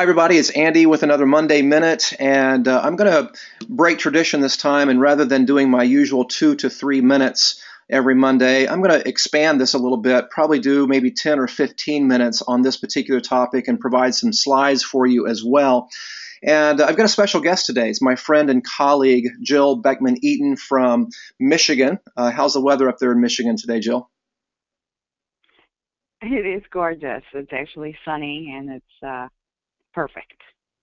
Hi, everybody. It's Andy with another Monday Minute, and uh, I'm going to break tradition this time. And rather than doing my usual two to three minutes every Monday, I'm going to expand this a little bit, probably do maybe 10 or 15 minutes on this particular topic and provide some slides for you as well. And I've got a special guest today. It's my friend and colleague, Jill Beckman Eaton from Michigan. Uh, how's the weather up there in Michigan today, Jill? It is gorgeous. It's actually sunny and it's uh, perfect.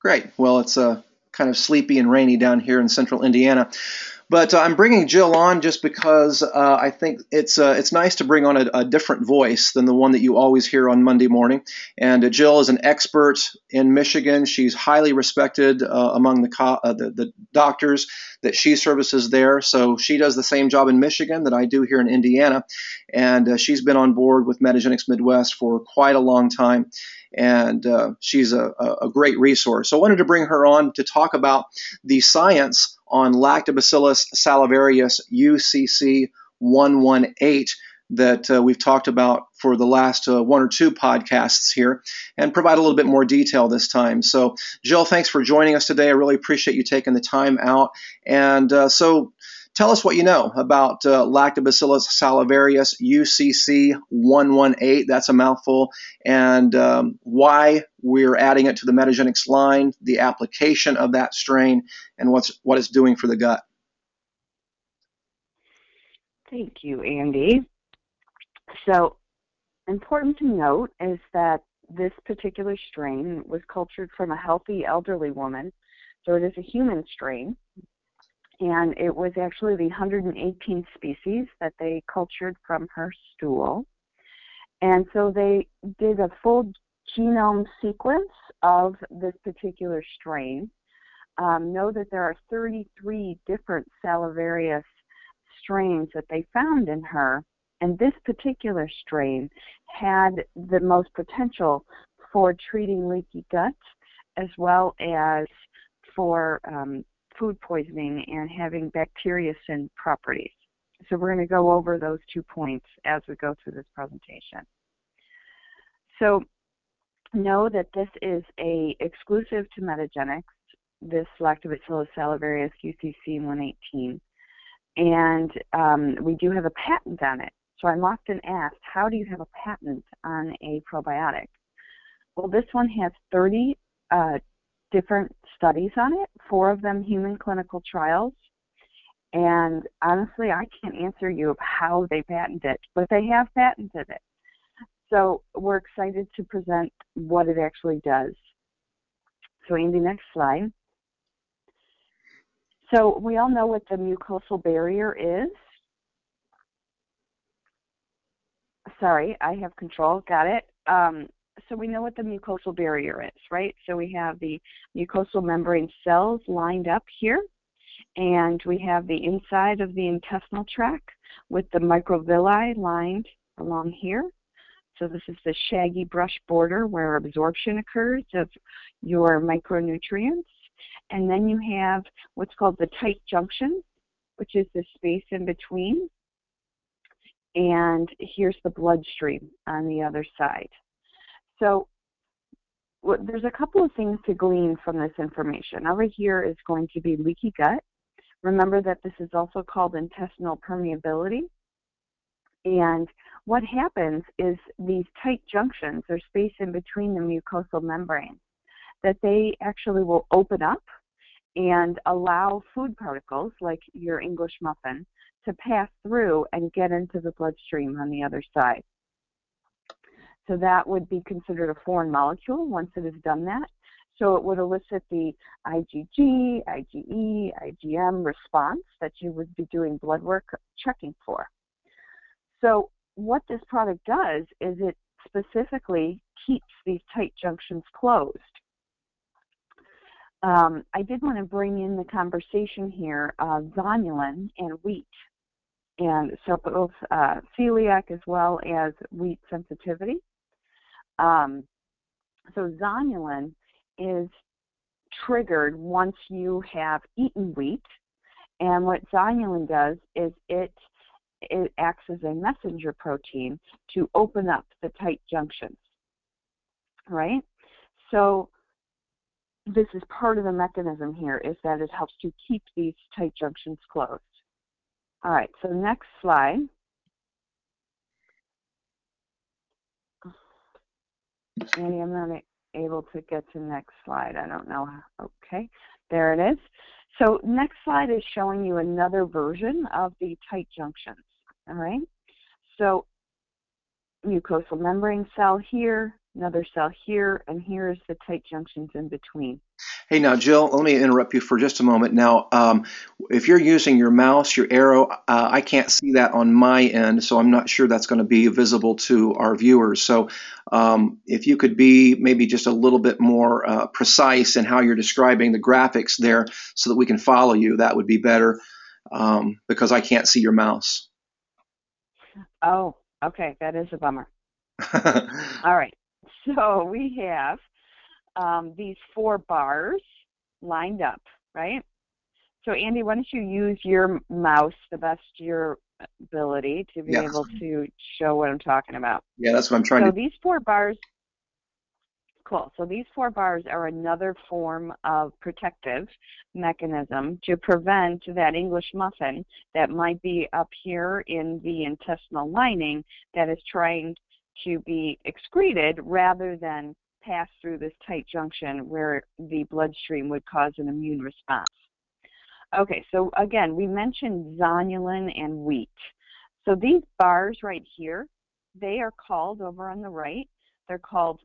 Great. Well, it's uh, kind of sleepy and rainy down here in central Indiana. But uh, I'm bringing Jill on just because uh, I think it's uh, it's nice to bring on a, a, different voice than the one that you always hear on Monday morning. And uh, Jill is an expert in Michigan. She's highly respected uh, among the, co- uh, the, the doctors that she services there. So she does the same job in Michigan that I do here in Indiana, and she's been on board with Metagenics Midwest for quite a long time and uh, she's a, a, great resource. So I wanted to bring her on to talk about the science on Lactobacillus salivarius UCC 118 that uh, we've talked about for the last uh, one or two podcasts here and provide a little bit more detail this time. So, Jill, thanks for joining us today. I really appreciate you taking the time out. And uh, so, Tell us what you know about uh, Lactobacillus salivarius UCC 118. That's a mouthful. And um, why we're adding it to the Metagenics line, the application of that strain, and what's what it's doing for the gut. Thank you, Andy. So, important to note is that this particular strain was cultured from a healthy elderly woman. So, it is a human strain and it was actually the 118 species that they cultured from her stool. And so they did a full genome sequence of this particular strain. Um, know that there are 33 different salivarius strains that they found in her, and this particular strain had the most potential for treating leaky gut as well as for um, food poisoning and having bacteriocin properties. So we're going to go over those two points as we go through this presentation. So know that this is a exclusive to Metagenics, this Lactobacillus salivarius UCC 118. And um, we do have a patent on it. So I'm often asked, how do you have a patent on a probiotic? Well, this one has 30 uh, different studies on it, four of them human clinical trials. And honestly, I can't answer you of how they patented it, but they have patented it. So we're excited to present what it actually does. So Andy, next slide. So we all know what the mucosal barrier is. Sorry, I have control. Got it. Um, so we know what the mucosal barrier is, right? So we have the mucosal membrane cells lined up here, and we have the inside of the intestinal tract with the microvilli lined along here. So this is the shaggy brush border where absorption occurs of your micronutrients. And then you have what's called the tight junction, which is the space in between. And here's the bloodstream on the other side. So well, there's a couple of things to glean from this information. Over here is going to be leaky gut. Remember that this is also called intestinal permeability. And what happens is these tight junctions or space in between the mucosal membrane, that they actually will open up and allow food particles like your English muffin to pass through and get into the bloodstream on the other side. So that would be considered a foreign molecule once it has done that. So it would elicit the IgG, IgE, IgM response that you would be doing blood work checking for. So what this product does is it specifically keeps these tight junctions closed. Um, I did want to bring in the conversation here of zonulin and wheat. And so both uh, celiac as well as wheat sensitivity. Um, so zonulin is triggered once you have eaten wheat, and what zonulin does is it it acts as a messenger protein to open up the tight junctions. Right? So this is part of the mechanism here is that it helps to keep these tight junctions closed. All right, so next slide. Andy, I'm not able to get to next slide. I don't know. Okay, there it is. So next slide is showing you another version of the tight junctions. All right. So mucosal membrane cell here, another cell here, and here's the tight junctions in between. Hey, now, Jill, let me interrupt you for just a moment. Now, um, if you're using your mouse, your arrow, uh, I can't see that on my end, so I'm not sure that's going to be visible to our viewers. So, um, if you could be maybe just a little bit more uh, precise in how you're describing the graphics there so that we can follow you, that would be better um, because I can't see your mouse. Oh, okay. That is a bummer. All right. So, we have um, these four bars lined up, right? So Andy, why don't you use your mouse the best your ability to be able to show what I'm talking about? Yeah, that's what I'm trying so to. So these four bars, cool. So these four bars are another form of protective mechanism to prevent that English muffin that might be up here in the intestinal lining that is trying to be excreted rather than pass through this tight junction where the bloodstream would cause an immune response. Okay, so again, we mentioned zonulin and wheat. So these bars right here, they are called over on the right, they're called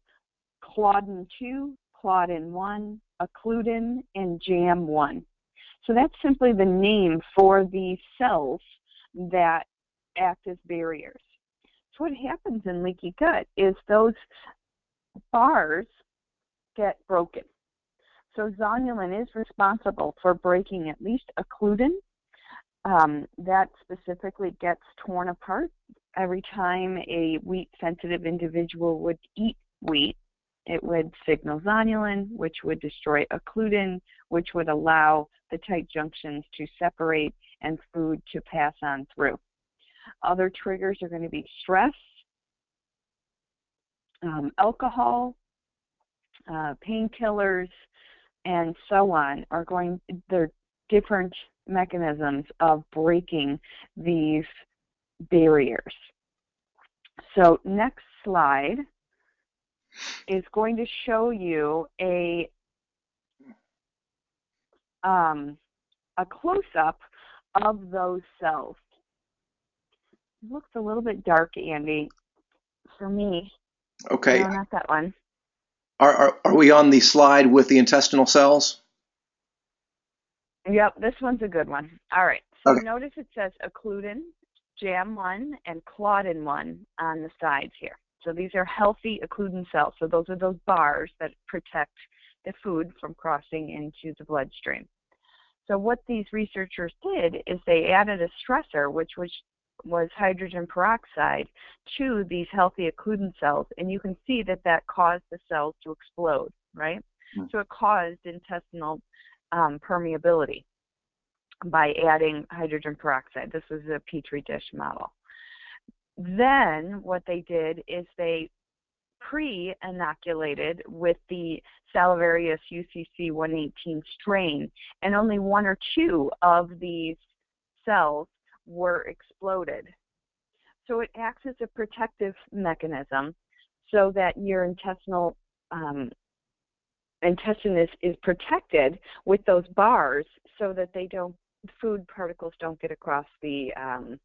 Claudin 2, Claudin 1, Occludin, and JAM 1. So that's simply the name for the cells that act as barriers. So what happens in leaky gut is those bars get broken. So zonulin is responsible for breaking at least occludin. Um, that specifically gets torn apart every time a wheat sensitive individual would eat wheat. It would signal zonulin, which would destroy occludin, which would allow the tight junctions to separate and food to pass on through. Other triggers are going to be stress, um, alcohol, uh, painkillers, and so on are going, they're different mechanisms of breaking these barriers. So next slide is going to show you a um, a close-up of those cells. It looks a little bit dark, Andy, for me. Okay. No, not that one. Are, are, are we on the slide with the intestinal cells? Yep, this one's a good one. All right. So Okay. notice it says occludin, JAM1, and claudin1 on the sides here. So these are healthy occludin cells. So those are those bars that protect the food from crossing into the bloodstream. So what these researchers did is they added a stressor, which was was hydrogen peroxide to these healthy occludin cells, and you can see that that caused the cells to explode, right? Hmm. So it caused intestinal um, permeability by adding hydrogen peroxide. This was a petri dish model. Then what they did is they pre-inoculated with the Salivarius UCC 118 strain, and only one or two of these cells were exploded. So it acts as a protective mechanism so that your intestinal um, intestine is, is protected with those bars so that they don't food particles don't get across the um,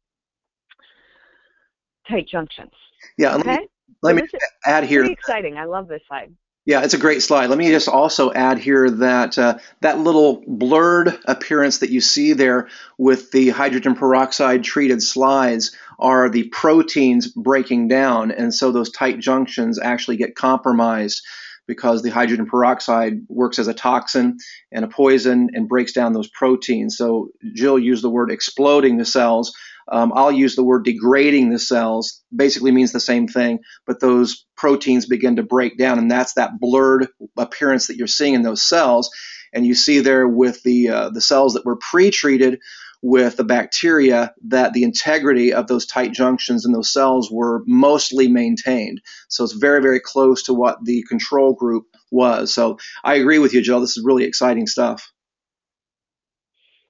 tight junctions. Yeah. Okay? Let me, let So me add here. pretty exciting. I love this slide. Yeah, it's a great slide. Let me just also add here that uh, that little blurred appearance that you see there with the hydrogen peroxide treated slides are the proteins breaking down, and so those tight junctions actually get compromised because the hydrogen peroxide works as a toxin and a poison and breaks down those proteins. So Jill used the word exploding the cells. Um, I'll use the word degrading the cells. Basically means the same thing, but those proteins begin to break down, and that's that blurred appearance that you're seeing in those cells. And you see there with the uh, the cells that were pre-treated with the bacteria that the integrity of those tight junctions in those cells were mostly maintained. So it's very, very close to what the control group was. So I agree with you, Jill. This is really exciting stuff.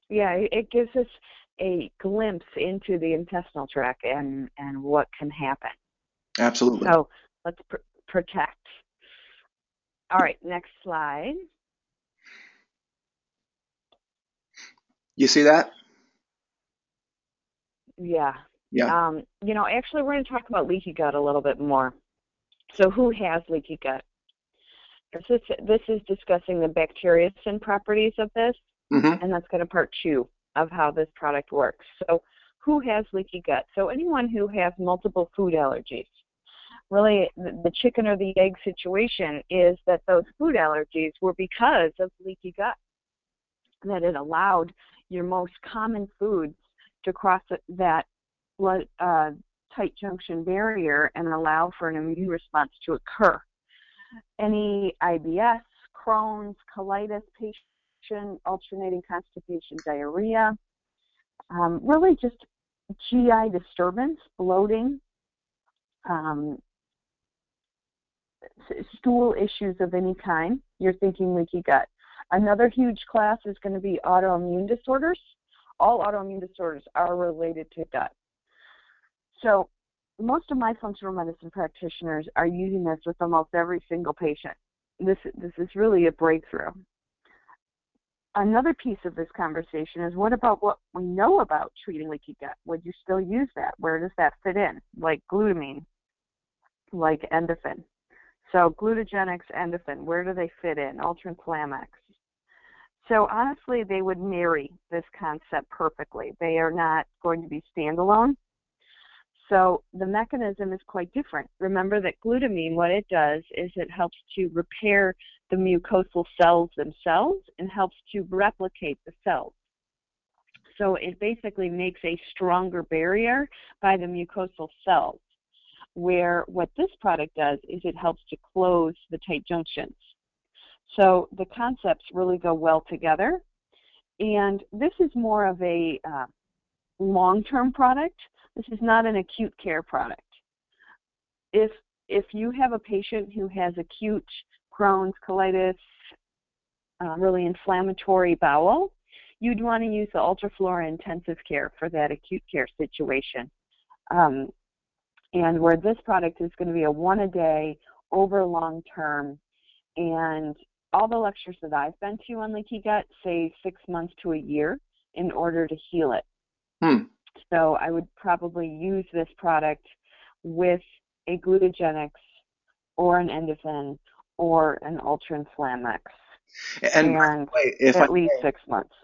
Yeah, it gives us a glimpse into the intestinal tract and, and what can happen. Absolutely. So let's pr- protect. All right, next slide. You see that? Yeah. Yeah. Um, you know, actually, we're going to talk about leaky gut a little bit more. So, who has leaky gut? This is, this is discussing the bacteriocin properties of this, mm-hmm. and that's going to part two of how this product works. So, who has leaky gut? So, anyone who has multiple food allergies. Really, the chicken or the egg situation is that those food allergies were because of leaky gut, that it allowed your most common foods to cross that blood uh, tight junction barrier and allow for an immune response to occur. Any IBS, Crohn's, colitis alternating constipation, diarrhea, um, really just GI disturbance, bloating, um, stool issues of any kind, you're thinking leaky gut. Another huge class is going to be autoimmune disorders. All autoimmune disorders are related to gut. So, most of my functional medicine practitioners are using this with almost every single patient. This this is really a breakthrough. Another piece of this conversation is what about what we know about treating leaky gut? Would you still use that? Where does that fit in? Like glutamine, like Endefen. So Glutagenics, Endefen, where do they fit in? UltraInflamX. So honestly, they would marry this concept perfectly. They are not going to be standalone. So the mechanism is quite different. Remember that glutamine, what it does is it helps to repair the mucosal cells themselves and helps to replicate the cells. So it basically makes a stronger barrier by the mucosal cells, where what this product does is it helps to close the tight junctions. So the concepts really go well together. And this is more of a uh, long term product. This is not an acute care product. If if you have a patient who has acute Crohn's, colitis, uh, really inflammatory bowel, you'd want to use the Ultraflora intensive care for that acute care situation. Um, and where this product is going to be a one a day over long term and all the lectures that I've been to on leaky gut say six months to a year in order to heal it. Hmm. So I would probably use this product with a glutagenics or an Endefen or an UltraInflamX. And, and way, at I, least six months.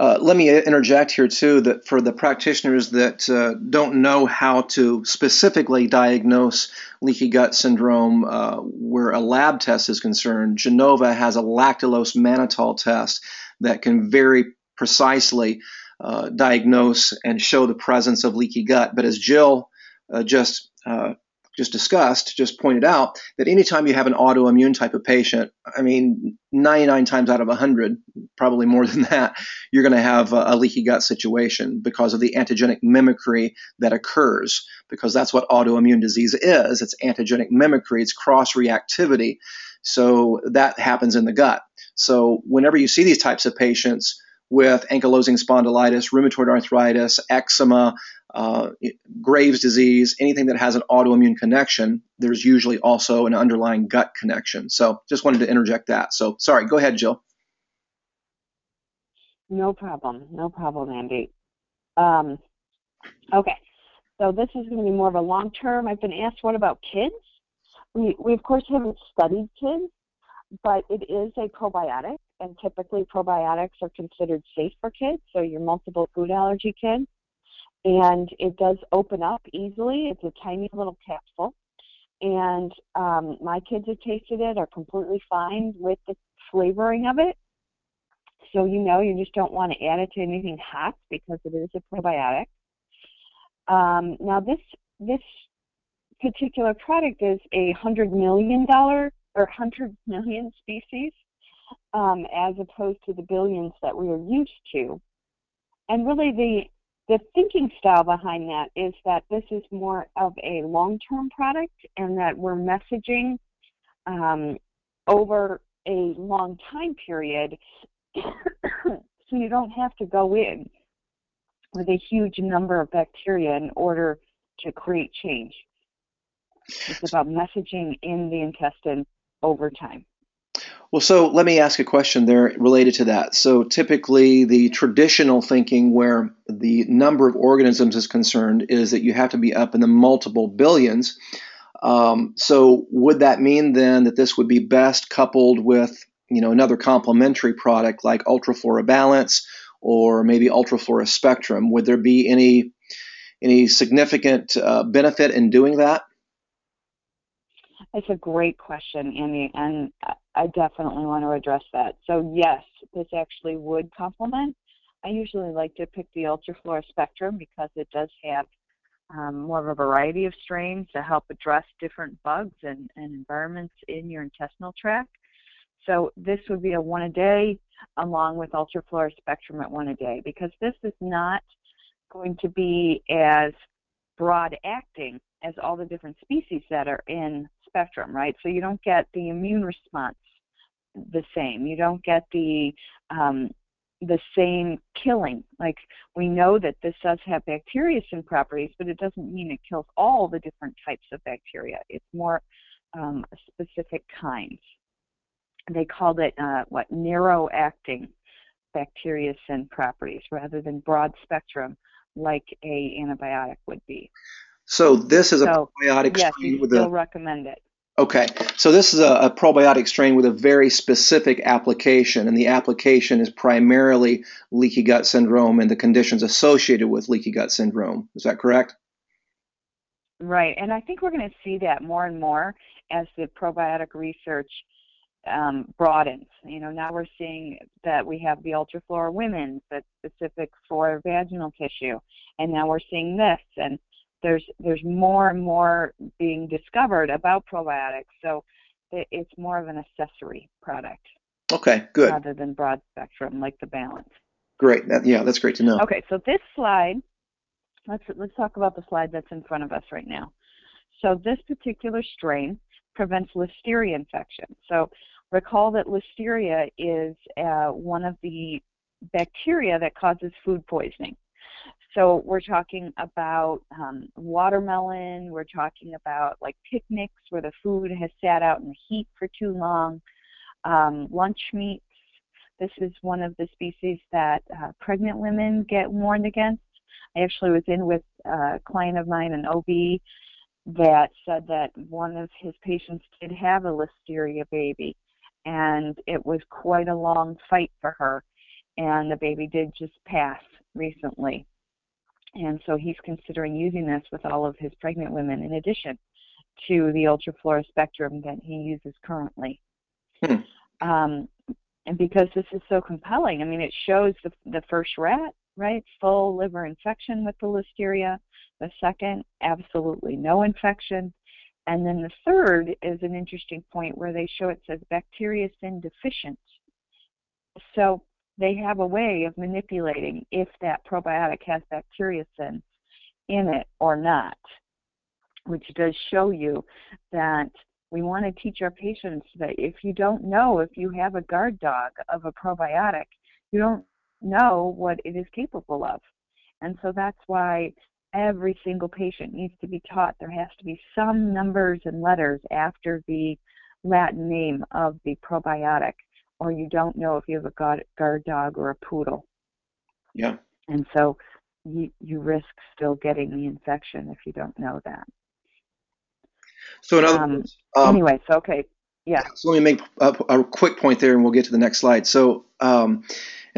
Uh, let me interject here too that for the practitioners that uh, don't know how to specifically diagnose leaky gut syndrome uh, where a lab test is concerned, Genova has a lactulose mannitol test that can very precisely uh, diagnose and show the presence of leaky gut. But as Jill uh, just uh, just discussed, just pointed out that anytime you have an autoimmune type of patient, I mean, 99 times out of 100, probably more than that, you're going to have a, a, leaky gut situation because of the antigenic mimicry that occurs, because that's what autoimmune disease is. It's antigenic mimicry, it's cross reactivity. So that happens in the gut. So whenever you see these types of patients, with ankylosing spondylitis, rheumatoid arthritis, eczema, uh, Graves' disease, anything that has an autoimmune connection, there's usually also an underlying gut connection. So just wanted to interject that. So sorry, go ahead, Jill. No problem. No problem, Andy. Um, okay, so this is going to be more of a long term. I've been asked, what about kids? We, we of course haven't studied kids, but it is a probiotic, and typically probiotics are considered safe for kids, so your multiple food allergy kids and it does open up easily. It's a tiny little capsule, and um, my kids have tasted it, are completely fine with the flavoring of it. So you know you just don't want to add it to anything hot because it is a probiotic. Um, now this this particular product is a hundred million dollar or hundred million species, um, as opposed to the billions that we are used to. and really the the thinking style behind that is that this is more of a long-term product and that we're messaging um, over a long time period so you don't have to go in with a huge number of bacteria in order to create change. It's about messaging in the intestine over time. Well, so let me ask a question there related to that. So, typically, the traditional thinking where the number of organisms is concerned is that you have to be up in the multiple billions. Um, so, would that mean then that this would be best coupled with, you know, another complementary product like Ultraflora Balance or maybe Ultraflora Spectrum? Would there be any any significant uh, benefit in doing that? It's a great question, Andy, and I definitely want to address that. So yes, this actually would complement. I usually like to pick the Ultraflora Spectrum because it does have um, more of a variety of strains to help address different bugs and, and environments in your intestinal tract. So this would be a one a day along with Ultraflora Spectrum at one a day because this is not going to be as broad acting as all the different species that are in spectrum, right? So you don't get the immune response the same. You don't get the um, the same killing. Like we know that this does have bacteriocin properties, but it doesn't mean it kills all the different types of bacteria. It's more um, specific kinds. They called it uh, what narrow acting bacteriocin properties rather than broad spectrum like a antibiotic would be. So this is a so, probiotic yes, strain with still recommend it. Okay, so this is a, a, probiotic strain with a very specific application, and the application is primarily leaky gut syndrome and the conditions associated with leaky gut syndrome. Is that correct? Right, and I think we're going to see that more and more as the probiotic research um, broadens. You know, now we're seeing that we have the Ultraflora Women's that's specific for vaginal tissue, and now we're seeing this, and there's there's more and more being discovered about probiotics. So it's more of an accessory product. Okay, good. Rather than broad spectrum like the balance. Great. That, yeah, that's great to know. Okay, so this slide, let's let's talk about the slide that's in front of us right now. So this particular strain prevents listeria infection. So recall that listeria is uh, one of the bacteria that causes food poisoning. So we're talking about um, watermelon. We're talking about like picnics where the food has sat out in the heat for too long. Um, lunch meats. This is one of the species that uh, pregnant women get warned against. I actually was in with a client of mine, an OB, that said that one of his patients did have a listeria baby, and it was quite a long fight for her, and the baby did just pass recently. And so he's considering using this with all of his pregnant women in addition to the Ultraflora Spectrum that he uses currently. Hmm. Um, and because this is so compelling, I mean, it shows the, the first rat, right, full liver infection with the listeria. The second, absolutely no infection. And then the third is an interesting point where they show it says bacteriocin deficient. So they have a way of manipulating if that probiotic has bacteriocin in it or not, which does show you that we want to teach our patients that if you don't know if you have a guard dog of a probiotic, you don't know what it is capable of. And so that's why every single patient needs to be taught there has to be some numbers and letters after the Latin name of the probiotic or you don't know if you have a guard dog or a poodle. Yeah. And so you, you risk still getting the infection if you don't know that. So in other um, words, um, anyway, so okay, yeah. So let me make a, a, quick point there, and we'll get to the next slide. So um,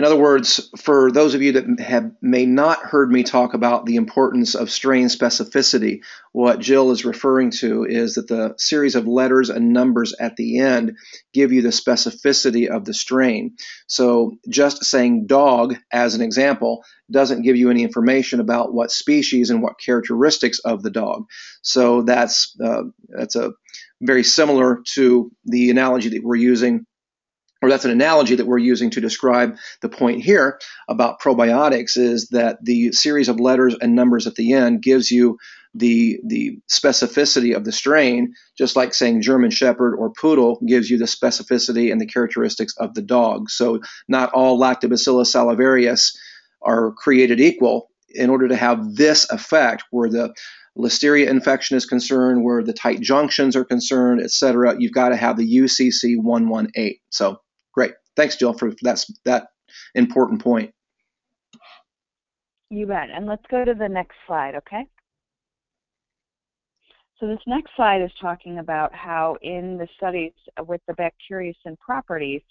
in other words, for those of you that have may not heard me talk about the importance of strain specificity, what Jill is referring to is that the series of letters and numbers at the end give you the specificity of the strain. So just saying dog as an example doesn't give you any information about what species and what characteristics of the dog. So that's uh, that's a very similar to the analogy that we're using or that's an analogy that we're using to describe the point here about probiotics is that the series of letters and numbers at the end gives you the the specificity of the strain just like saying german shepherd or poodle gives you the specificity and the characteristics of the dog so not all lactobacillus salivarius are created equal in order to have this effect where the listeria infection is concerned where the tight junctions are concerned etc you've got to have the ucc 118 so. Thanks, Jill, for that's that important point. You bet. And let's go to the next slide, okay? So this next slide is talking about how in the studies with the bacteriocin properties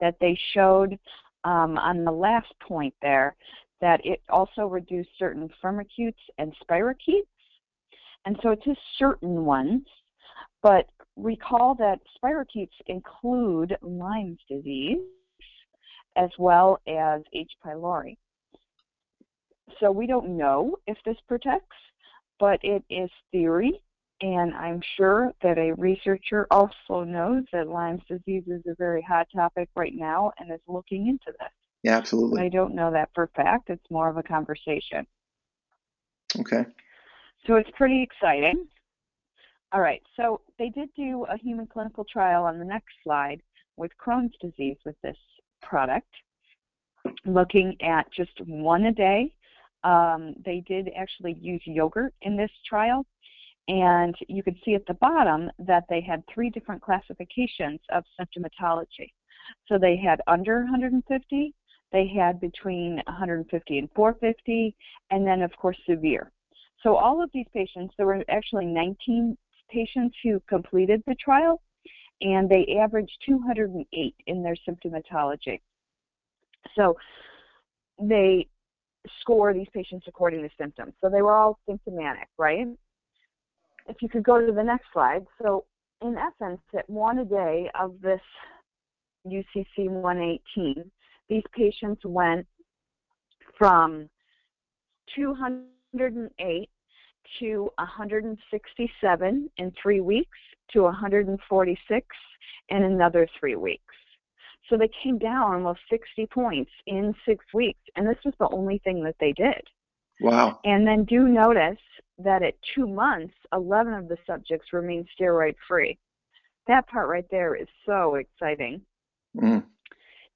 that they showed um, on the last point there that it also reduced certain firmicutes and spirochetes. And so it's just certain ones, but recall that spirochetes include Lyme's disease as well as H. pylori. So we don't know if this protects, but it is theory, and I'm sure that a researcher also knows that Lyme's disease is a very hot topic right now and is looking into this. Yeah, absolutely. I don't know that for fact. It's more of a conversation. Okay. So it's pretty exciting. All right, so they did do a human clinical trial on the next slide with Crohn's disease with this product, looking at just one a day. Um, they did actually use yogurt in this trial, and you can see at the bottom that they had three different classifications of symptomatology. So they had under 150, they had between 150 and 450, and then, of course, severe. So all of these patients, there were actually 19 patients who completed the trial, and they averaged 208 in their symptomatology. So they score these patients according to symptoms. So they were all symptomatic, right? If you could go to the next slide. So in essence, at one a day of this UCC 118, these patients went from 208 to 167 in three weeks to 146 in another three weeks. So they came down almost 60 points in six weeks, and this was the only thing that they did. Wow. And then do notice that at two months, 11 of the subjects remained steroid free. That part right there is so exciting. Mm.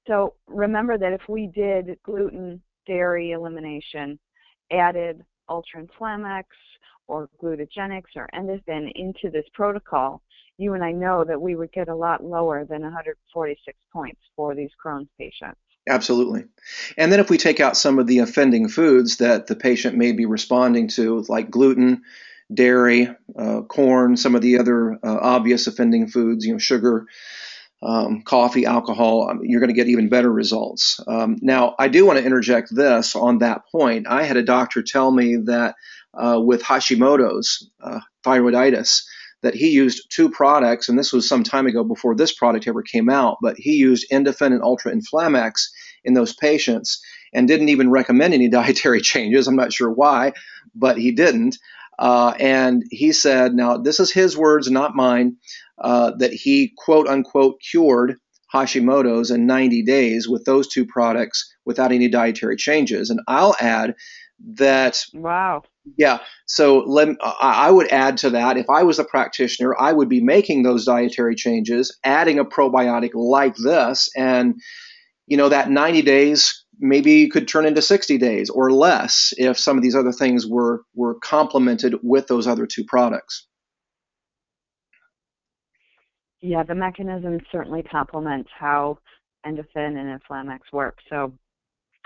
So remember that if we did gluten, dairy elimination, added UltraInflamX, or glutagenics or Endefen into this protocol, you and I know that we would get a lot lower than 146 points for these Crohn's patients. Absolutely. And then if we take out some of the offending foods that the patient may be responding to, like gluten, dairy, uh, corn, some of the other uh, obvious offending foods, you know, sugar, um, coffee, alcohol, um, you're going to get even better results. Um, now, I do want to interject this on that point. I had a doctor tell me that uh, with Hashimoto's uh, thyroiditis that he used two products, and this was some time ago before this product ever came out, but he used Endefen and UltraInflamX in those patients and didn't even recommend any dietary changes. I'm not sure why, but he didn't. Uh, and he said, now this is his words, not mine, uh, that he quote unquote cured Hashimoto's in 90 days with those two products without any dietary changes. And I'll add that wow yeah so let, i would add to that if i was a practitioner i would be making those dietary changes adding a probiotic like this and you know that 90 days maybe could turn into 60 days or less if some of these other things were were complemented with those other two products yeah the mechanism certainly complements how Endefen and InflamX work so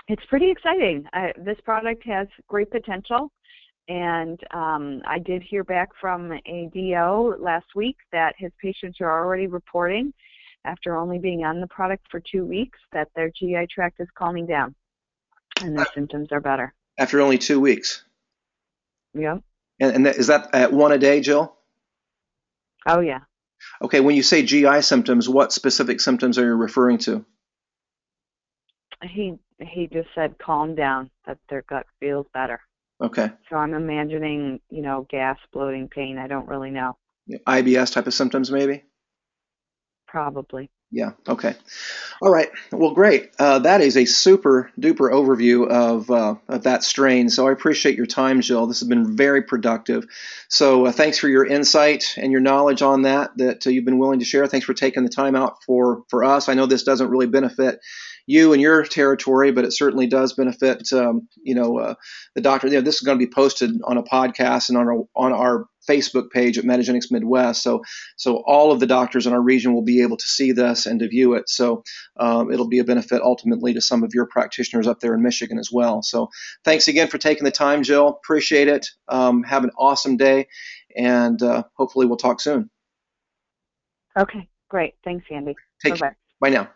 it's pretty exciting. I, this product has great potential, and um, I did hear back from a DO last week that his patients are already reporting, after only being on the product for two weeks, that their GI tract is calming down and their uh, symptoms are better. After only two weeks. Yeah. And, and is that at one a day, Jill? Oh yeah. Okay, when you say GI symptoms, what specific symptoms are you referring to? He he just said calm down, that their gut feels better. Okay. So I'm imagining, you know, gas, bloating, pain. I don't really know. IBS type of symptoms, maybe. Probably. Yeah. Okay. All right. Well, great. Uh, that is a super duper overview of, uh, of that strain. So I appreciate your time, Jill. This has been very productive. So uh, thanks for your insight and your knowledge on that that uh, you've been willing to share. Thanks for taking the time out for for us. I know this doesn't really benefit you and your territory, but it certainly does benefit um, you know uh, the doctor. You know, this is going to be posted on a podcast and on our on our Facebook page at Metagenics Midwest. So so all of the doctors in our region will be able to see this and to view it. So um, it'll be a benefit ultimately to some of your practitioners up there in Michigan as well. So thanks again for taking the time, Jill. Appreciate it. Um, have an awesome day, and uh, hopefully we'll talk soon. Okay, great. Thanks, Andy. Take Bye-bye. Bye now.